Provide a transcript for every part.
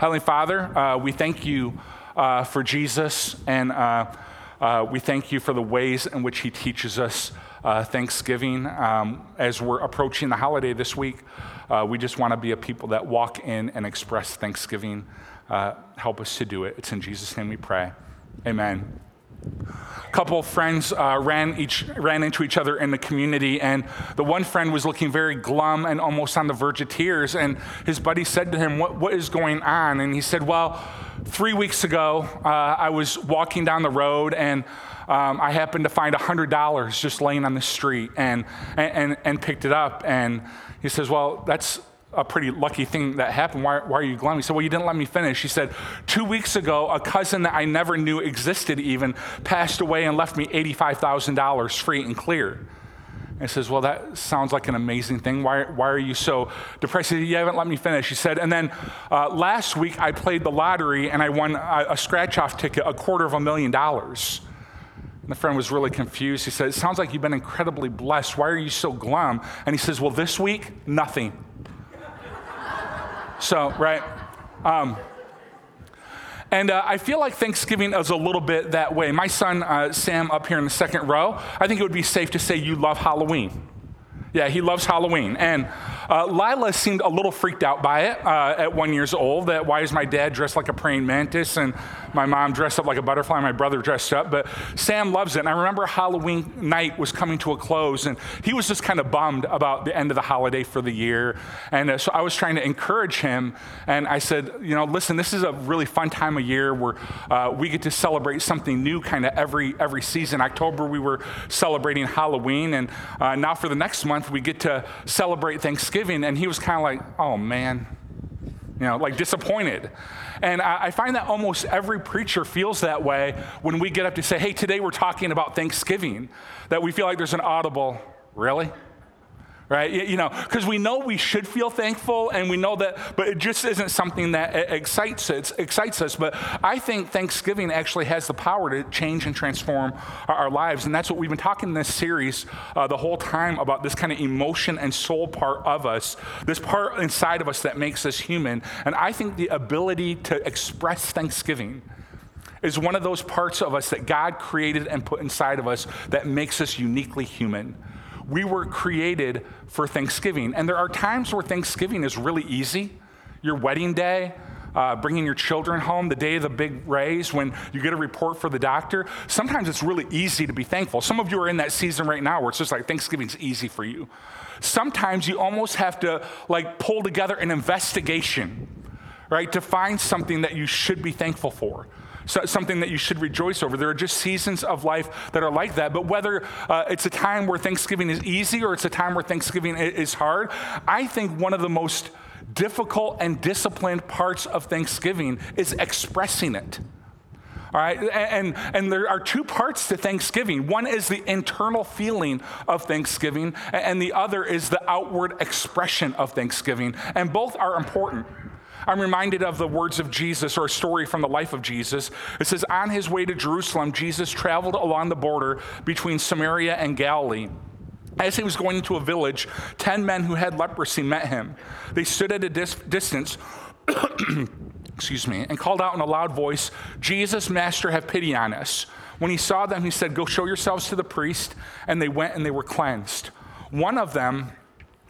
Heavenly Father, uh, we thank you uh, for Jesus, and uh, uh, we thank you for the ways in which he teaches us uh, Thanksgiving. Um, as we're approaching the holiday this week, we just want to be a people that walk in and express Thanksgiving. help us to do it. It's in Jesus' name we pray. Amen. A couple of friends uh, ran, each, ran into each other in the community, and the one friend was looking very glum and almost on the verge of tears. And his buddy said to him, What, what is going on? And he said, Well, three weeks ago, uh, I was walking down the road and um, I happened to find $100 just laying on the street and, and, and picked it up. And he says, Well, that's a pretty lucky thing that happened. Why, why, are you glum? He said, Well, you didn't let me finish. He said, Two weeks ago, a cousin that I never knew existed even passed away and left me $85,000 free and clear. And says, Well, that sounds like an amazing thing. Why, why are you so depressed? He said, You haven't let me finish. He said, And then uh, last week I played the lottery and I won a, a scratch off ticket, a quarter of a million dollars. And the friend was really confused. He said, It sounds like you've been incredibly blessed. Why are you so glum? And he says, Well, this week, nothing. So, right? Um, and uh, I feel like Thanksgiving is a little bit that way. My son, uh, Sam, up here in the second row, I think it would be safe to say you love Halloween. Yeah, he loves Halloween. And uh, Lila seemed a little freaked out by it uh, at one years old. That why is my dad dressed like a praying mantis and my mom dressed up like a butterfly, my brother dressed up. But Sam loves it. And I remember Halloween night was coming to a close, and he was just kind of bummed about the end of the holiday for the year. And uh, so I was trying to encourage him, and I said, you know, listen, this is a really fun time of year where uh, we get to celebrate something new, kind of every every season. October we were celebrating Halloween, and uh, now for the next month we get to celebrate Thanksgiving. Thanksgiving, and he was kind of like, oh man, you know, like disappointed. And I, I, find that almost every preacher feels that way when we get up to say, hey, today we're talking about Thanksgiving, that we feel like there's an audible, really? Right? You know, because we know we should feel thankful and we know that, but it just isn't something that excites us, excites us. But I think Thanksgiving actually has the power to change and transform our, our lives. And that's what we've been talking in this series uh, the whole time about this kind of emotion and soul part of us, this part inside of us that makes us human. And I think the ability to express Thanksgiving is one of those parts of us that God created and put inside of us that makes us uniquely human we were created for Thanksgiving. And there are times where Thanksgiving is really easy. Your wedding day, uh, bringing your children home, the day of the big raise, when you get a report for the doctor. Sometimes it's really easy to be thankful. Some of you are in that season right now where it's just like Thanksgiving's easy for you. Sometimes you almost have to like pull together an investigation, right, to find something that you should be thankful for so, something that you should rejoice over. There are just seasons of life that are like that. But whether uh, it's a time where Thanksgiving is easy or it's a time where Thanksgiving is hard, I think one of the most difficult and disciplined parts of Thanksgiving is expressing it. All right, and, and there are two parts to Thanksgiving. One is the internal feeling of Thanksgiving, and the other is the outward expression of Thanksgiving. And both are important. I'm reminded of the words of Jesus or a story from the life of Jesus. It says, On his way to Jerusalem, Jesus traveled along the border between Samaria and Galilee. As he was going into a village, 10 men who had leprosy met him. They stood at a dis- distance. excuse me, and called out in a loud voice, Jesus, Master, have pity on us. When he saw them, he said, Go show yourselves to the priest. And they went and they were cleansed. One of them,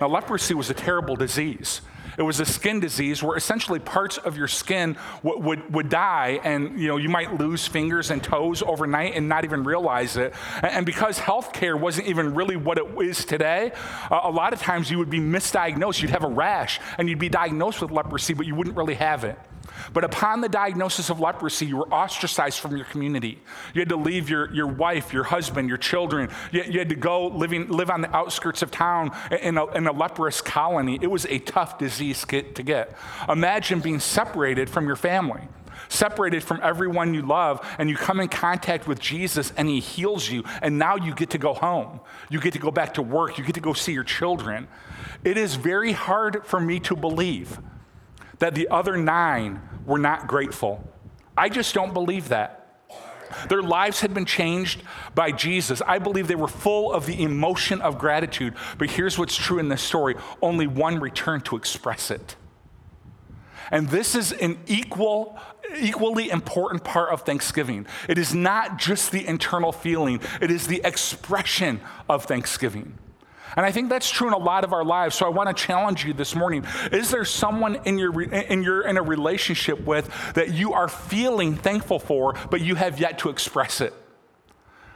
Now, leprosy was a terrible disease. It was a skin disease where essentially parts of your skin would, would, would, die, and you know you might lose fingers and toes overnight and not even realize it. And, because healthcare wasn't even really what it is today, a lot of times you would be misdiagnosed. You'd have a rash, and you'd be diagnosed with leprosy, but you wouldn't really have it. But upon the diagnosis of leprosy, you were ostracized from your community. You had to leave your, your wife, your husband, your children. You, you had to go living, live on the outskirts of town in a, in a leprous colony. It was a tough disease to get. Imagine being separated from your family. separated from everyone you love, and you come in contact with Jesus and he heals you, and now you get to go home. You get to go back to work. You get to go see your children. It is very hard for me to believe that the other nine were not grateful. I just don't believe that. Their lives had been changed by Jesus. I believe they were full of the emotion of gratitude. But here's what's true in this story only one returned to express it. And this is an equal, equally important part of Thanksgiving. It is not just the internal feeling, it is the expression of Thanksgiving. And I think that's true in a lot of our lives. So I want to challenge you this morning. Is there someone in your in your in a relationship with that you are feeling thankful for, but you have yet to express it?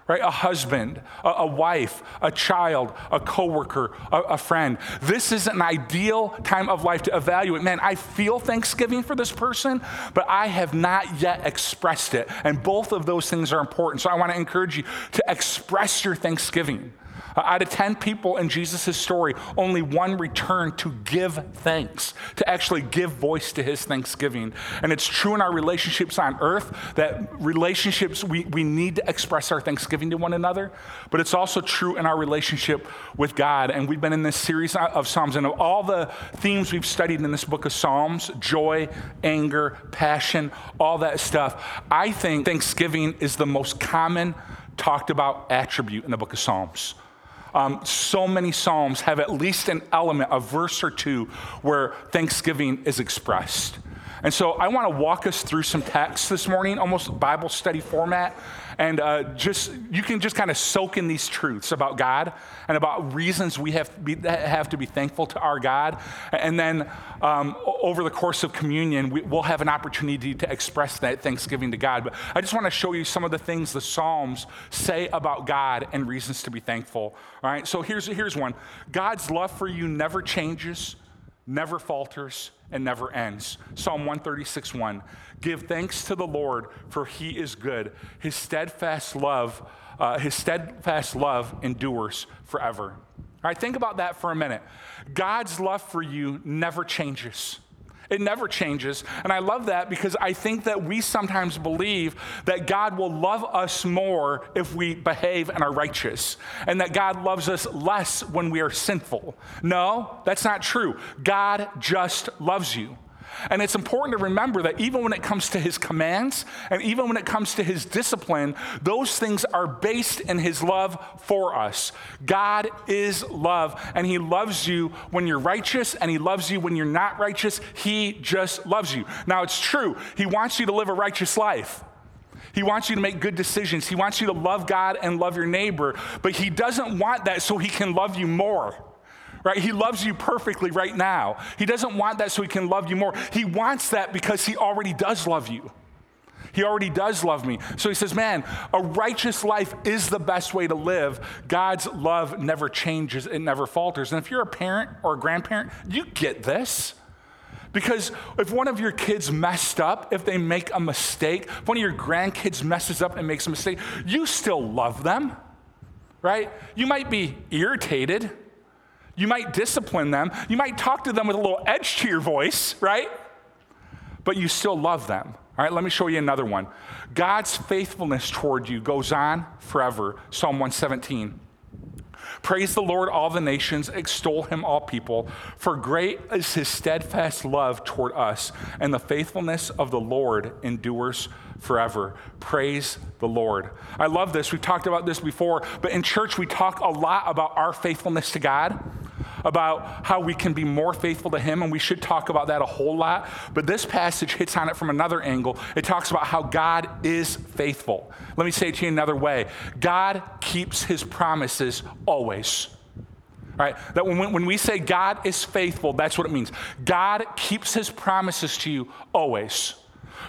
Right? A husband, a, a wife, a child, a coworker, a, a friend. This is an ideal time of life to evaluate. Man, I feel thanksgiving for this person, but I have not yet expressed it. And both of those things are important. So I want to encourage you to express your thanksgiving. Uh, out of 10 people in Jesus' story, only one returned to give thanks, to actually give voice to his thanksgiving. And it's true in our relationships on earth that relationships, we, we need to express our thanksgiving to one another, but it's also true in our relationship with God. And we've been in this series of Psalms, and of all the themes we've studied in this book of Psalms joy, anger, passion, all that stuff I think thanksgiving is the most common talked about attribute in the book of Psalms. Um, so many Psalms have at least an element, a verse or two, where thanksgiving is expressed. And so I want to walk us through some texts this morning, almost Bible study format. And uh, just you can just kind of soak in these truths about God and about reasons we have to be, have to be thankful to our God. And then um, over the course of communion, we, will have an opportunity to express that thanksgiving to God. But I just want to show you some of the things the Psalms say about God and reasons to be thankful. All right, so here's, here's one God's love for you never changes, never falters and never ends. Psalm 136 1. Give thanks to the Lord, for he is good. His steadfast love, uh, his steadfast love endures forever. All right, think about that for a minute. God's love for you never changes. It never changes. And I love that because I think that we sometimes believe that God will love us more if we behave and are righteous, and that God loves us less when we are sinful. No, that's not true. God just loves you. And it's important to remember that even when it comes to his commands and even when it comes to his discipline, those things are based in his love for us. God is love, and he loves you when you're righteous, and he loves you when you're not righteous. He just loves you. Now, it's true, he wants you to live a righteous life. He wants you to make good decisions. He wants you to love God and love your neighbor, but he doesn't want that so he can love you more right? He loves you perfectly right now. He doesn't want that so he can love you more. He wants that because he already does love you. He already does love me. So he says, Man, a righteous life is the best way to live. God's love never changes, it never falters. And if you're a parent or a grandparent, you get this. Because if one of your kids messed up, if they make a mistake, if one of your grandkids messes up and makes a mistake, you still love them, right? You might be irritated, you might discipline them. You might talk to them with a little edge to your voice, right? But you still love them. All right, let me show you another one. God's faithfulness toward you goes on forever. Psalm 117. Praise the Lord, all the nations, extol him, all people, for great is his steadfast love toward us, and the faithfulness of the Lord endures forever. Praise the Lord. I love this. We've talked about this before, but in church, we talk a lot about our faithfulness to God, about how we can be more faithful to Him, and we should talk about that a whole lot. But this passage hits on it from another angle. It talks about how God is faithful. Let me say it to you another way God keeps His promises always. Right? That when, when we say God is faithful, that's what it means. God keeps his promises to you always.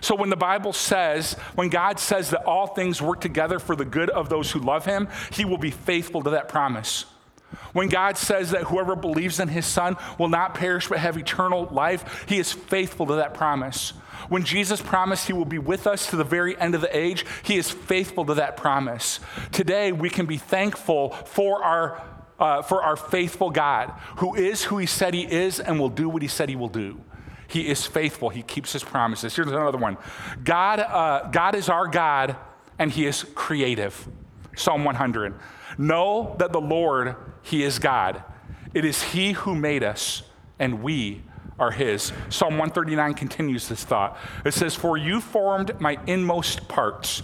So when the Bible says, when God says that all things work together for the good of those who love him, he will be faithful to that promise. When God says that whoever believes in his son will not perish but have eternal life, he is faithful to that promise. When Jesus promised he will be with us to the very end of the age, he is faithful to that promise. Today, we can be thankful for our, uh, for our faithful God, who is who he said he is and will do what he said he will do. He is faithful. He keeps his promises. Here's another one God, uh, God is our God, and he is creative. Psalm 100. Know that the Lord, he is God. It is he who made us, and we are his. Psalm 139 continues this thought. It says, For you formed my inmost parts.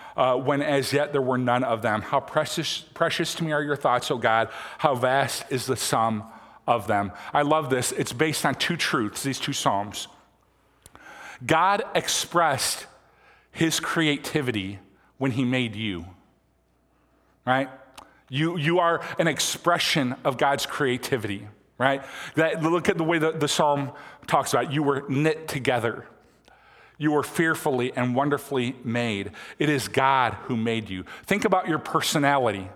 uh, when as yet there were none of them. How precious, precious to me are your thoughts, O God. How vast is the sum of them. I love this. It's based on two truths, these two Psalms. God expressed his creativity when he made you, right? You, you are an expression of God's creativity, right? That, look at the way the, the psalm talks about you were knit together. You were fearfully and wonderfully made. It is God who made you. Think about your personality.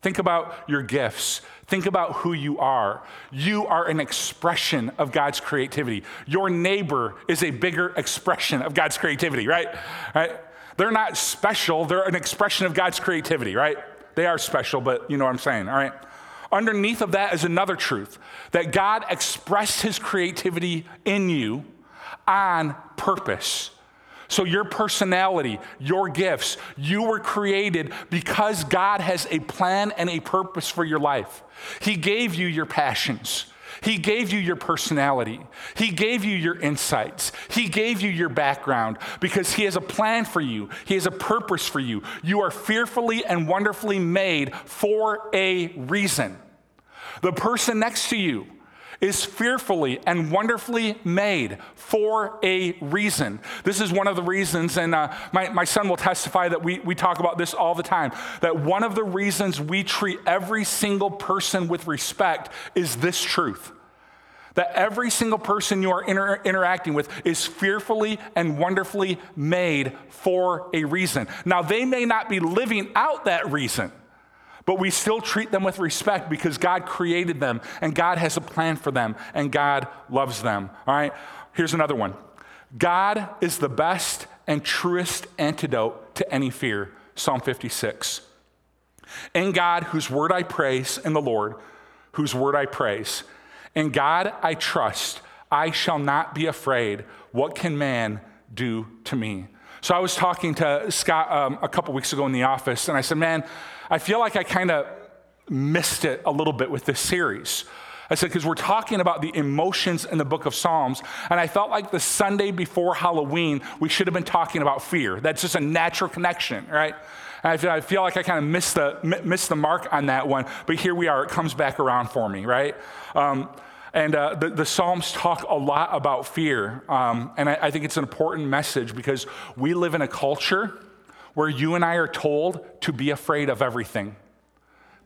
Think about your gifts. Think about who you are. You are an expression of God's creativity. Your neighbor is a bigger expression of God's creativity, right? right? They're not special, they're an expression of God's creativity, right? They are special, but you know what I'm saying, all right? Underneath of that is another truth that God expressed his creativity in you on purpose. So, your personality, your gifts, you were created because God has a plan and a purpose for your life. He gave you your passions. He gave you your personality. He gave you your insights. He gave you your background because He has a plan for you. He has a purpose for you. You are fearfully and wonderfully made for a reason. The person next to you, is fearfully and wonderfully made for a reason. This is one of the reasons, and uh, my, my son will testify that we, we talk about this all the time, that one of the reasons we treat every single person with respect is this truth. That every single person you are inter- interacting with is fearfully and wonderfully made for a reason. Now, they may not be living out that reason, but we still treat them with respect because God created them and God has a plan for them and God loves them. All right, here's another one God is the best and truest antidote to any fear. Psalm 56. In God, whose word I praise, in the Lord, whose word I praise. In God I trust. I shall not be afraid. What can man do to me? So I was talking to Scott um, a couple weeks ago in the office, and I said, Man, I feel like I kind of missed it a little bit with this series. I said, because we're talking about the emotions in the book of Psalms, and I felt like the Sunday before Halloween, we should have been talking about fear. That's just a natural connection, right? And I feel, I feel like I kind of missed the, missed the mark on that one, but here we are. It comes back around for me, right? Um, and uh, the, the, Psalms talk a lot about fear. Um, and I, I think it's an important message because we live in a culture where you and I are told to be afraid of everything.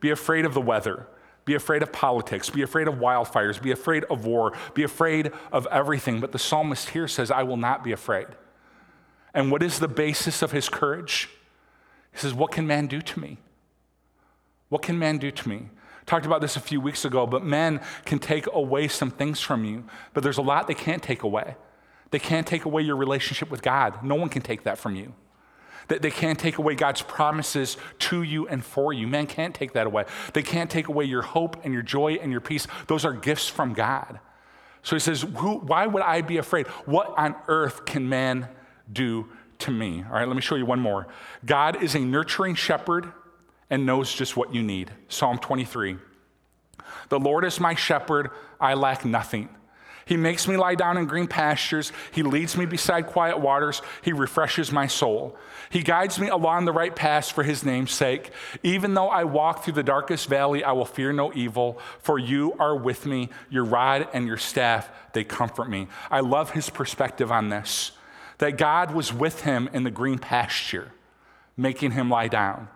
Be afraid of the weather. Be afraid of politics. Be afraid of wildfires. Be afraid of war. Be afraid of everything. But the psalmist here says, I will not be afraid. And what is the basis of his courage? He says, What can man do to me? What can man do to me? Talked about this a few weeks ago, but men can take away some things from you, but there's a lot they can't take away. They can't take away your relationship with God. No one can take that from you. That they can't take away God's promises to you and for you. Men can't take that away. They can't take away your hope and your joy and your peace. Those are gifts from God. So he says, Why would I be afraid? What on earth can man do to me? All right, let me show you one more. God is a nurturing shepherd and knows just what you need. Psalm 23. The Lord is my shepherd, I lack nothing. He makes me lie down in green pastures. He leads me beside quiet waters. He refreshes my soul. He guides me along the right path for his name's sake. Even though I walk through the darkest valley, I will fear no evil, for you are with me. Your rod and your staff, they comfort me. I love his perspective on this that God was with him in the green pasture, making him lie down.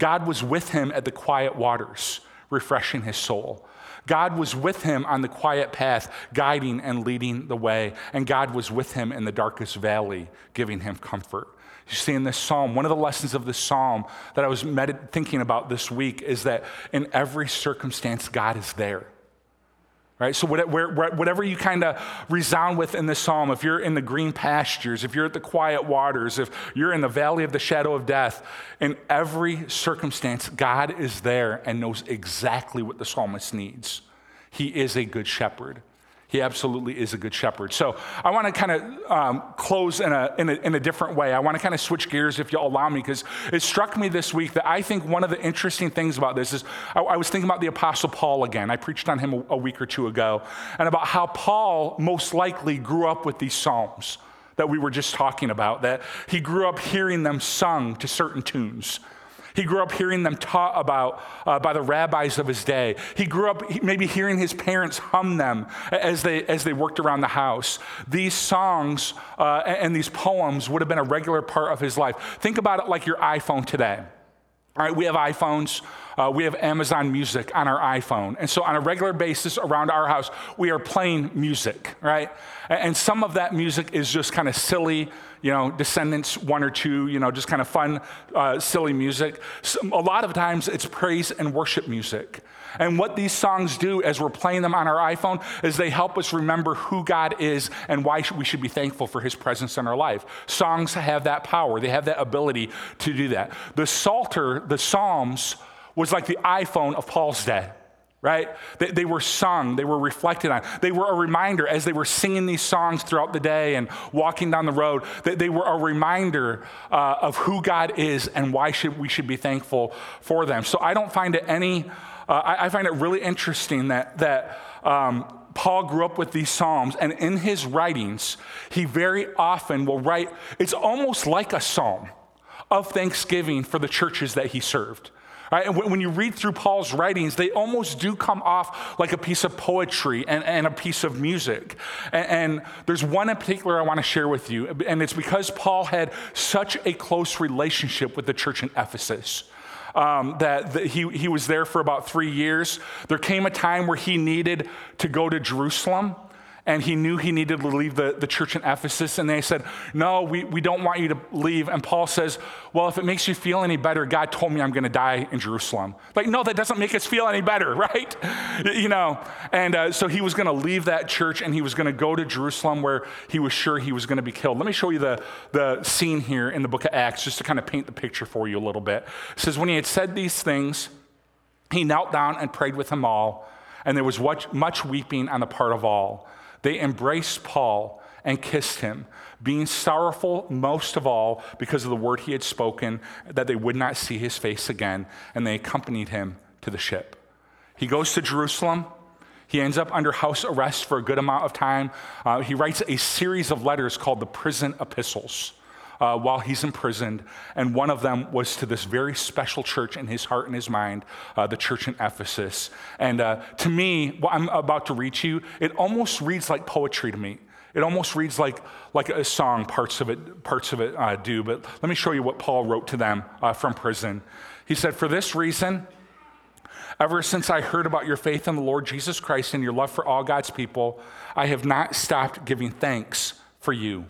God was with him at the quiet waters, refreshing his soul. God was with him on the quiet path, guiding and leading the way. And God was with him in the darkest valley, giving him comfort. You see, in this psalm, one of the lessons of this psalm that I was med- thinking about this week is that in every circumstance, God is there right? So, whatever you kind of resound with in this psalm, if you're in the green pastures, if you're at the quiet waters, if you're in the valley of the shadow of death, in every circumstance, God is there and knows exactly what the psalmist needs. He is a good shepherd. He absolutely is a good shepherd. So I want to kind of um, close in a, in, a, in a different way. I want to kind of switch gears, if you'll allow me, because it struck me this week that I think one of the interesting things about this is I, I was thinking about the Apostle Paul again. I preached on him a, a week or two ago, and about how Paul most likely grew up with these Psalms that we were just talking about, that he grew up hearing them sung to certain tunes. He grew up hearing them taught about uh, by the rabbis of his day. He grew up maybe hearing his parents hum them as they, as they worked around the house. These songs uh, and these poems would have been a regular part of his life. Think about it like your iPhone today. All right, we have iPhones. Uh, we have Amazon Music on our iPhone. And so, on a regular basis around our house, we are playing music, right? And some of that music is just kind of silly, you know, Descendants one or two, you know, just kind of fun, uh, silly music. a lot of times it's praise and worship music. And what these songs do as we're playing them on our iPhone is they help us remember who God is and why we should be thankful for his presence in our life. Songs have that power, they have that ability to do that. The Psalter, the Psalms, was like the iPhone of Paul's day right? They, they, were sung, they were reflected on. They were a reminder as they were singing these songs throughout the day and walking down the road, that they were a reminder uh, of who God is and why should, we should be thankful for them. So I don't find it any, uh, I, I, find it really interesting that, that um, Paul grew up with these Psalms, and in his writings, he very often will write, it's almost like a psalm of thanksgiving for the churches that he served. And when you read through Paul's writings, they almost do come off like a piece of poetry and, and a piece of music. And, and there's one in particular I want to share with you, and it's because Paul had such a close relationship with the church in Ephesus. Um, that, that he, he was there for about three years. There came a time where he needed to go to Jerusalem and he knew he needed to leave the, the church in Ephesus. And they said, No, we, we don't want you to leave. And Paul says, Well, if it makes you feel any better, God told me I'm going to die in Jerusalem. Like, no, that doesn't make us feel any better, right? you know, and uh, so he was going to leave that church and he was going to go to Jerusalem where he was sure he was going to be killed. Let me show you the, the scene here in the book of Acts just to kind of paint the picture for you a little bit. It says, When he had said these things, he knelt down and prayed with them all, and there was much, much weeping on the part of all. They embraced Paul and kissed him, being sorrowful most of all because of the word he had spoken, that they would not see his face again, and they accompanied him to the ship. He goes to Jerusalem. He ends up under house arrest for a good amount of time. Uh, he writes a series of letters called the prison epistles uh, while he's imprisoned. And one of them was to this very special church in his heart and his mind, uh, the church in Ephesus. And uh, to me, what I'm about to read to you, it almost reads like poetry to me. It almost reads like, like a song, parts of it, parts of it uh, do. But let me show you what Paul wrote to them uh, from prison. He said, For this reason, Ever since I heard about your faith in the Lord Jesus Christ and your love for all God's people, I have not stopped giving thanks for you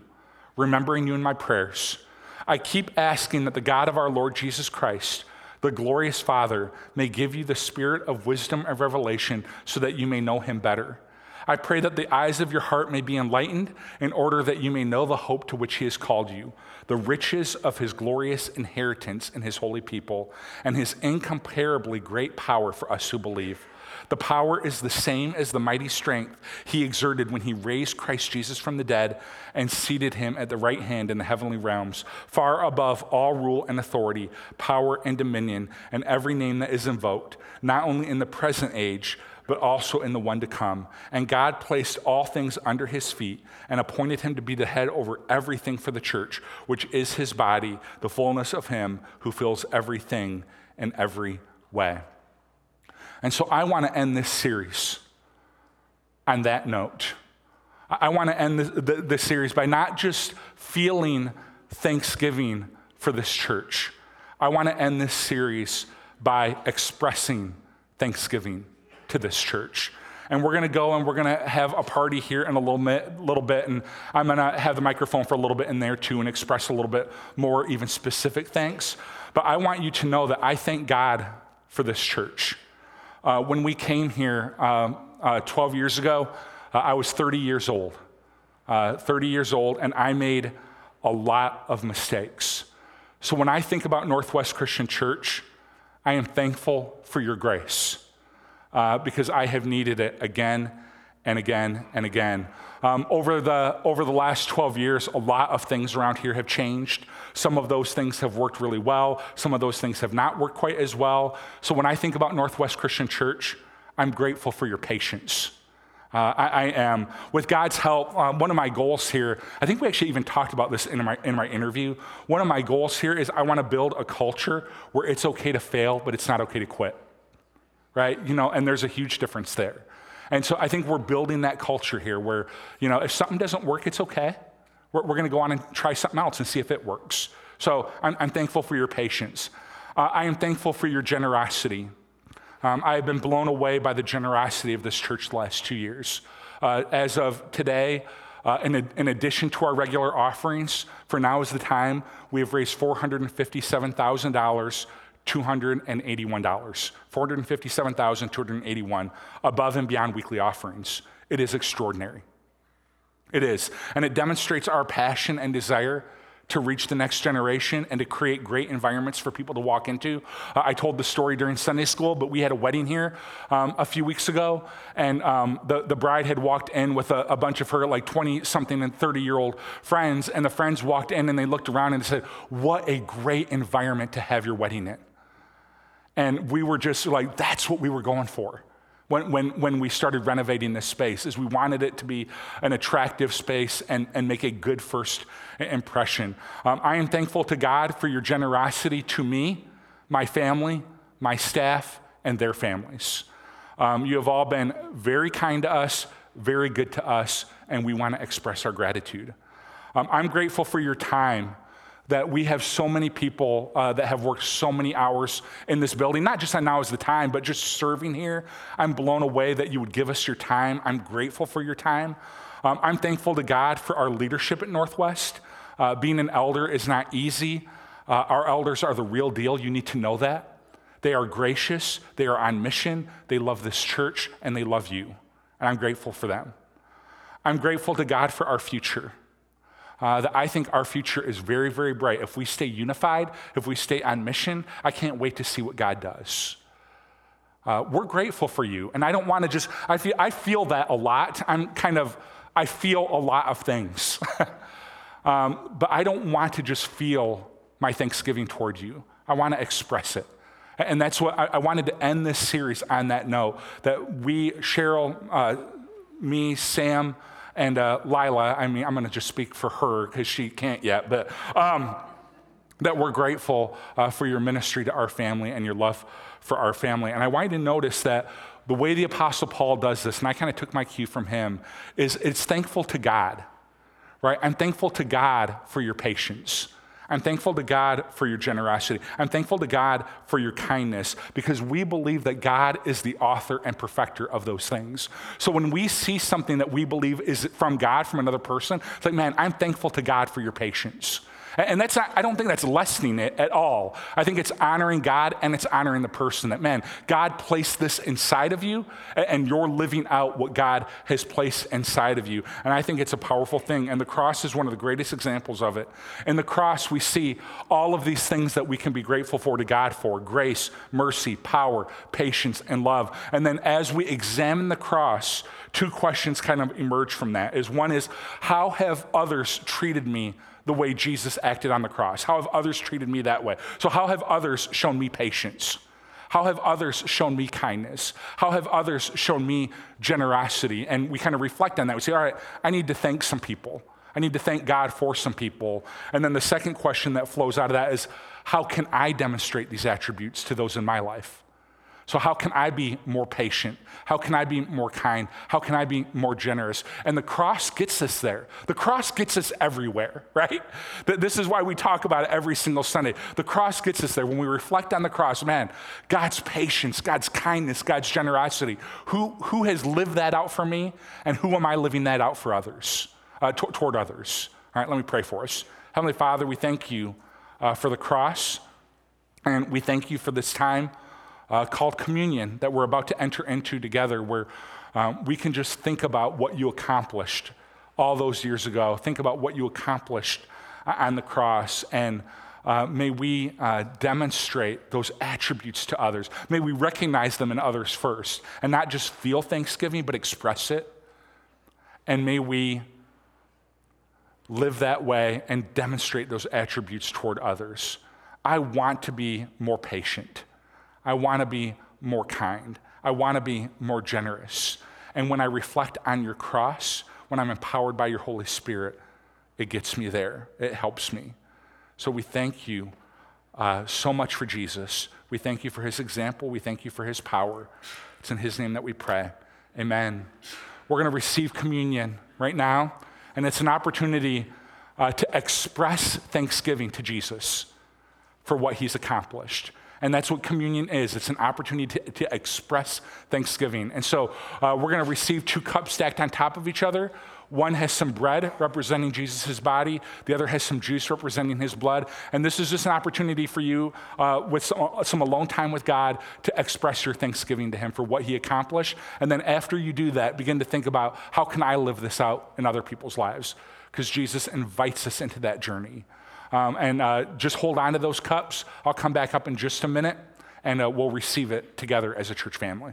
remembering you in my prayers. I keep asking that the God of our Lord Jesus Christ, the glorious Father, may give you the spirit of wisdom and revelation so that you may know him better. I pray that the eyes of your heart may be enlightened in order that you may know the hope to which he has called you, the riches of his glorious inheritance in his holy people, and his incomparably great power for us who believe. The power is the same as the mighty strength he exerted when he raised Christ Jesus from the dead and seated him at the right hand in the heavenly realms, far above all rule and authority, power and dominion, and every name that is invoked, not only in the present age, but also in the one to come. And God placed all things under his feet and appointed him to be the head over everything for the church, which is his body, the fullness of him who fills everything in every way. And so I want to end this series on that note. I want to end this, this, series by not just feeling thanksgiving for this church. I want to end this series by expressing thanksgiving to this church. And we're going to go and we're going to have a party here in a little bit, little bit. And I'm going to have the microphone for a little bit in there too and express a little bit more, even specific thanks. But I want you to know that I thank God for this church. Uh, when we came here um, uh, 12 years ago, uh, I was 30 years old. Uh, 30 years old, and I made a lot of mistakes. So when I think about Northwest Christian Church, I am thankful for your grace uh, because I have needed it again and again and again. Um, over, the, over the last 12 years, a lot of things around here have changed. Some of those things have worked really well, some of those things have not worked quite as well. So when I think about Northwest Christian Church, I'm grateful for your patience. Uh, I, I, am. With God's help, um, one of my goals here, I think we actually even talked about this in my, in my interview. One of my goals here is I want to build a culture where it's okay to fail, but it's not okay to quit. Right? You know, and there's a huge difference there. And so I think we're building that culture here where, you know, if something doesn't work, it's okay. We're, we're going to go on and try something else and see if it works. So I'm, I'm thankful for your patience. Uh, I am thankful for your generosity. Um, I have been blown away by the generosity of this church the last two years. Uh, as of today, uh, in, in, addition to our regular offerings, for now is the time, we have raised $457,000, $281. 457,281 above and beyond weekly offerings. It is extraordinary. It is. And it demonstrates our passion and desire to reach the next generation and to create great environments for people to walk into. Uh, I told the story during Sunday school, but we had a wedding here um, a few weeks ago, and um, the, the bride had walked in with a, a bunch of her like 20 something and 30 year old friends, and the friends walked in and they looked around and said, What a great environment to have your wedding in. And we were just like, that's what we were going for when, when, when we started renovating this space is we wanted it to be an attractive space and, and make a good first impression. Um, i am thankful to god for your generosity to me my family my staff and their families. Um, you have all been very kind to us very good to us and we want to express our gratitude. Um, i'm grateful for your time that we have so many people uh, that have worked so many hours in this building, not just on now is the time, but just serving here. I'm blown away that you would give us your time. I'm grateful for your time. Um, I'm thankful to God for our leadership at Northwest. Uh, being an elder is not easy. Uh, our elders are the real deal. You need to know that. They are gracious, they are on mission, they love this church, and they love you. And I'm grateful for them. I'm grateful to God for our future uh, that I think our future is very, very bright. If we stay unified, if we stay on mission, I can't wait to see what God does. Uh, we're grateful for you. And I don't want to just, I feel, I feel that a lot. I'm kind of, I feel a lot of things. um, but I don't want to just feel my thanksgiving toward you. I want to express it. And that's what I, I, wanted to end this series on that note that we, Cheryl, uh, me, Sam, and uh, Lila, I mean, I'm going to just speak for her because she can't yet, but um, that we're grateful uh, for your ministry to our family and your love for our family. And I want you to notice that the way the Apostle Paul does this, and I kind of took my cue from him, is it's thankful to God, right? I'm thankful to God for your patience. I'm thankful to God for your generosity. I'm thankful to God for your kindness because we believe that God is the author and perfecter of those things. So when we see something that we believe is from God, from another person, it's like, man, I'm thankful to God for your patience. And that's not, I don't think that's lessening it at all. I think it's honoring God and it's honoring the person that, man, God placed this inside of you and you're living out what God has placed inside of you. And I think it's a powerful thing. And the cross is one of the greatest examples of it. In the cross, we see all of these things that we can be grateful for to God for grace, mercy, power, patience, and love. And then as we examine the cross, two questions kind of emerge from that is one is how have others treated me the way Jesus acted on the cross? How have others treated me that way? So, how have others shown me patience? How have others shown me kindness? How have others shown me generosity? And we kind of reflect on that. We say, all right, I need to thank some people. I need to thank God for some people. And then the second question that flows out of that is, how can I demonstrate these attributes to those in my life? So, how can I be more patient? How can I be more kind? How can I be more generous? And the cross gets us there. The cross gets us everywhere, right? This is why we talk about it every single Sunday. The cross gets us there. When we reflect on the cross, man, God's patience, God's kindness, God's generosity. Who, who has lived that out for me? And who am I living that out for others, uh, t- toward others? All right, let me pray for us. Heavenly Father, we thank you uh, for the cross. And we thank you for this time uh, called communion that we're about to enter into together, where um, we can just think about what you accomplished all those years ago. Think about what you accomplished uh, on the cross, and uh, may we uh, demonstrate those attributes to others. May we recognize them in others first, and not just feel thanksgiving, but express it. And may we live that way and demonstrate those attributes toward others. I want to be more patient. I want to be more kind. I want to be more generous. And when I reflect on your cross, when I'm empowered by your Holy Spirit, it gets me there. It helps me. So we thank you uh, so much for Jesus. We thank you for his example. We thank you for his power. It's in his name that we pray. Amen. We're going to receive communion right now, and it's an opportunity uh, to express thanksgiving to Jesus for what he's accomplished. And that's what communion is it's an opportunity to, to express thanksgiving. And so uh, we're going to receive two cups stacked on top of each other. One has some bread representing Jesus' body, the other has some juice representing his blood. And this is just an opportunity for you, uh, with some, some alone time with God, to express your thanksgiving to him for what he accomplished. And then after you do that, begin to think about how can I live this out in other people's lives? Because Jesus invites us into that journey. Um, and uh, just hold on to those cups. I'll come back up in just a minute and uh, we'll receive it together as a church family.